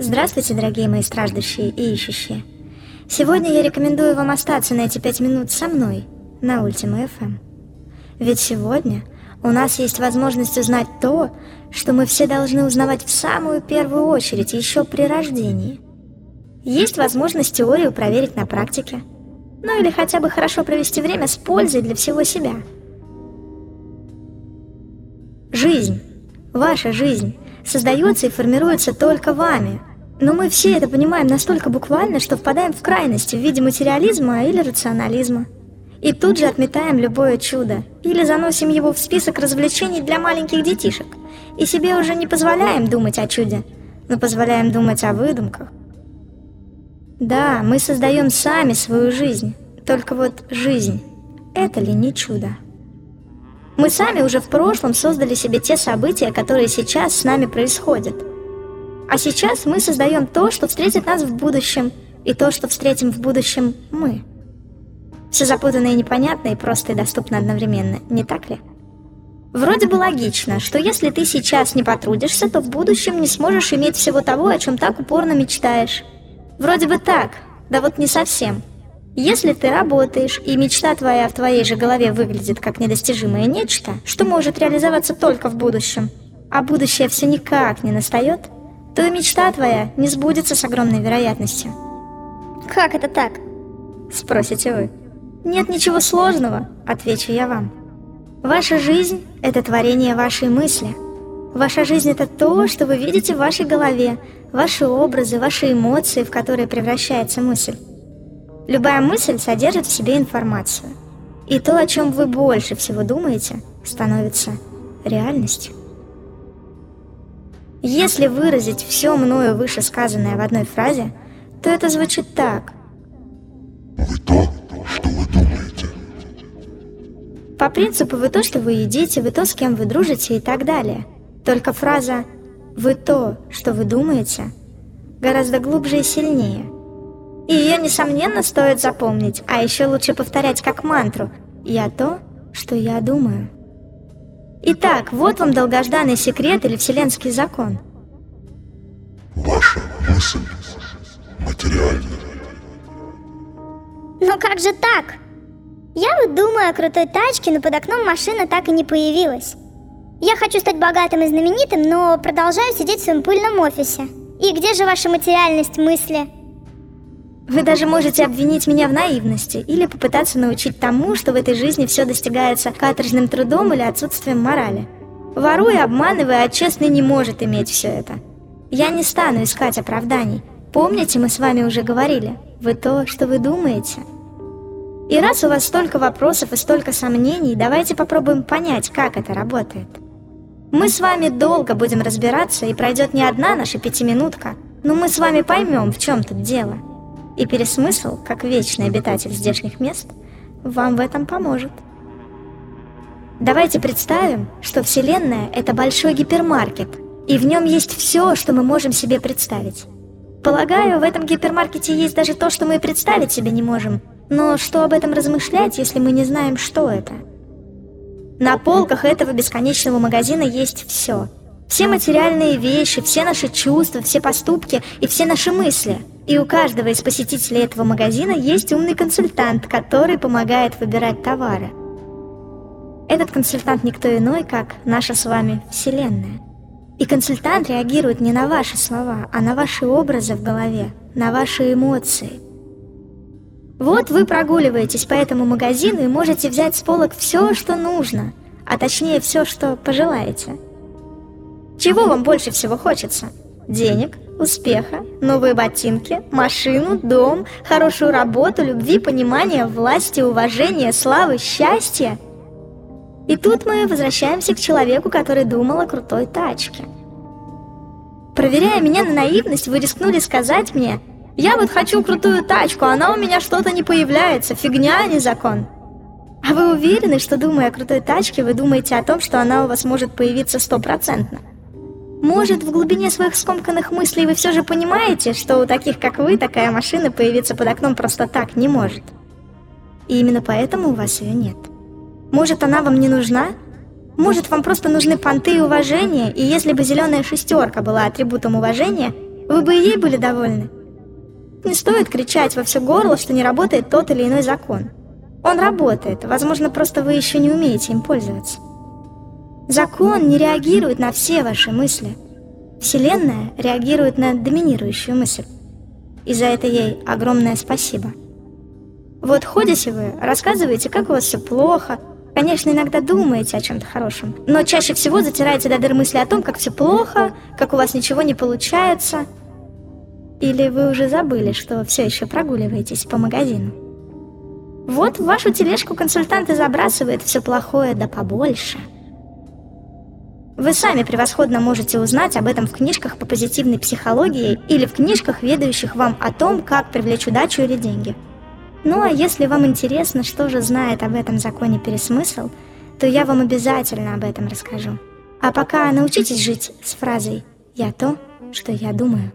Здравствуйте, дорогие мои страждущие и ищущие. Сегодня я рекомендую вам остаться на эти пять минут со мной на Ultima FM. Ведь сегодня у нас есть возможность узнать то, что мы все должны узнавать в самую первую очередь еще при рождении. Есть возможность теорию проверить на практике. Ну или хотя бы хорошо провести время с пользой для всего себя. Жизнь, ваша жизнь, создается и формируется только вами. Но мы все это понимаем настолько буквально, что впадаем в крайности в виде материализма или рационализма. И тут же отметаем любое чудо, или заносим его в список развлечений для маленьких детишек, и себе уже не позволяем думать о чуде, но позволяем думать о выдумках. Да, мы создаем сами свою жизнь, только вот жизнь – это ли не чудо? Мы сами уже в прошлом создали себе те события, которые сейчас с нами происходят. А сейчас мы создаем то, что встретит нас в будущем, и то, что встретим в будущем мы. Все запутанно и непонятно, и просто и доступно одновременно, не так ли? Вроде бы логично, что если ты сейчас не потрудишься, то в будущем не сможешь иметь всего того, о чем так упорно мечтаешь. Вроде бы так, да вот не совсем – если ты работаешь, и мечта твоя в твоей же голове выглядит как недостижимое нечто, что может реализоваться только в будущем, а будущее все никак не настает, то и мечта твоя не сбудется с огромной вероятностью. «Как это так?» – спросите вы. «Нет ничего сложного», – отвечу я вам. Ваша жизнь – это творение вашей мысли. Ваша жизнь – это то, что вы видите в вашей голове, ваши образы, ваши эмоции, в которые превращается мысль. Любая мысль содержит в себе информацию. И то, о чем вы больше всего думаете, становится реальностью. Если выразить все мною вышесказанное в одной фразе, то это звучит так. Вы то, что вы думаете. По принципу вы то, что вы едите, вы то, с кем вы дружите и так далее. Только фраза «вы то, что вы думаете» гораздо глубже и сильнее – и ее, несомненно, стоит запомнить, а еще лучше повторять как мантру «Я то, что я думаю». Итак, вот вам долгожданный секрет или вселенский закон. Ваша мысль материальна. Но как же так? Я вот думаю о крутой тачке, но под окном машина так и не появилась. Я хочу стать богатым и знаменитым, но продолжаю сидеть в своем пыльном офисе. И где же ваша материальность мысли? Вы даже можете обвинить меня в наивности или попытаться научить тому, что в этой жизни все достигается каторжным трудом или отсутствием морали. Воруя, обманывая, а честный не может иметь все это. Я не стану искать оправданий. Помните, мы с вами уже говорили, вы то, что вы думаете. И раз у вас столько вопросов и столько сомнений, давайте попробуем понять, как это работает. Мы с вами долго будем разбираться, и пройдет не одна наша пятиминутка, но мы с вами поймем, в чем тут дело – и пересмысл, как вечный обитатель здешних мест, вам в этом поможет. Давайте представим, что Вселенная — это большой гипермаркет, и в нем есть все, что мы можем себе представить. Полагаю, в этом гипермаркете есть даже то, что мы представить себе не можем. Но что об этом размышлять, если мы не знаем, что это? На полках этого бесконечного магазина есть все. Все материальные вещи, все наши чувства, все поступки и все наши мысли — и у каждого из посетителей этого магазина есть умный консультант, который помогает выбирать товары. Этот консультант никто иной, как наша с вами Вселенная. И консультант реагирует не на ваши слова, а на ваши образы в голове, на ваши эмоции. Вот вы прогуливаетесь по этому магазину и можете взять с полок все, что нужно, а точнее все, что пожелаете. Чего вам больше всего хочется? Денег – успеха, новые ботинки, машину, дом, хорошую работу, любви, понимания, власти, уважения, славы, счастья. И тут мы возвращаемся к человеку, который думал о крутой тачке. Проверяя меня на наивность, вы рискнули сказать мне, «Я вот хочу крутую тачку, она у меня что-то не появляется, фигня, а не закон». А вы уверены, что думая о крутой тачке, вы думаете о том, что она у вас может появиться стопроцентно? Может, в глубине своих скомканных мыслей вы все же понимаете, что у таких, как вы, такая машина появиться под окном просто так не может. И именно поэтому у вас ее нет. Может, она вам не нужна? Может, вам просто нужны понты и уважение, и если бы зеленая шестерка была атрибутом уважения, Вы бы и ей были довольны. Не стоит кричать во все горло, что не работает тот или иной закон. Он работает, возможно, просто вы еще не умеете им пользоваться. Закон не реагирует на все ваши мысли. Вселенная реагирует на доминирующую мысль. И за это ей огромное спасибо. Вот ходите вы, рассказываете, как у вас все плохо, Конечно, иногда думаете о чем-то хорошем, но чаще всего затираете до дыр мысли о том, как все плохо, как у вас ничего не получается. Или вы уже забыли, что все еще прогуливаетесь по магазину. Вот в вашу тележку консультанты забрасывают все плохое да побольше. Вы сами превосходно можете узнать об этом в книжках по позитивной психологии или в книжках, ведающих вам о том, как привлечь удачу или деньги – ну а если вам интересно, что же знает об этом законе пересмысл, то я вам обязательно об этом расскажу. А пока научитесь жить с фразой «Я то, что я думаю».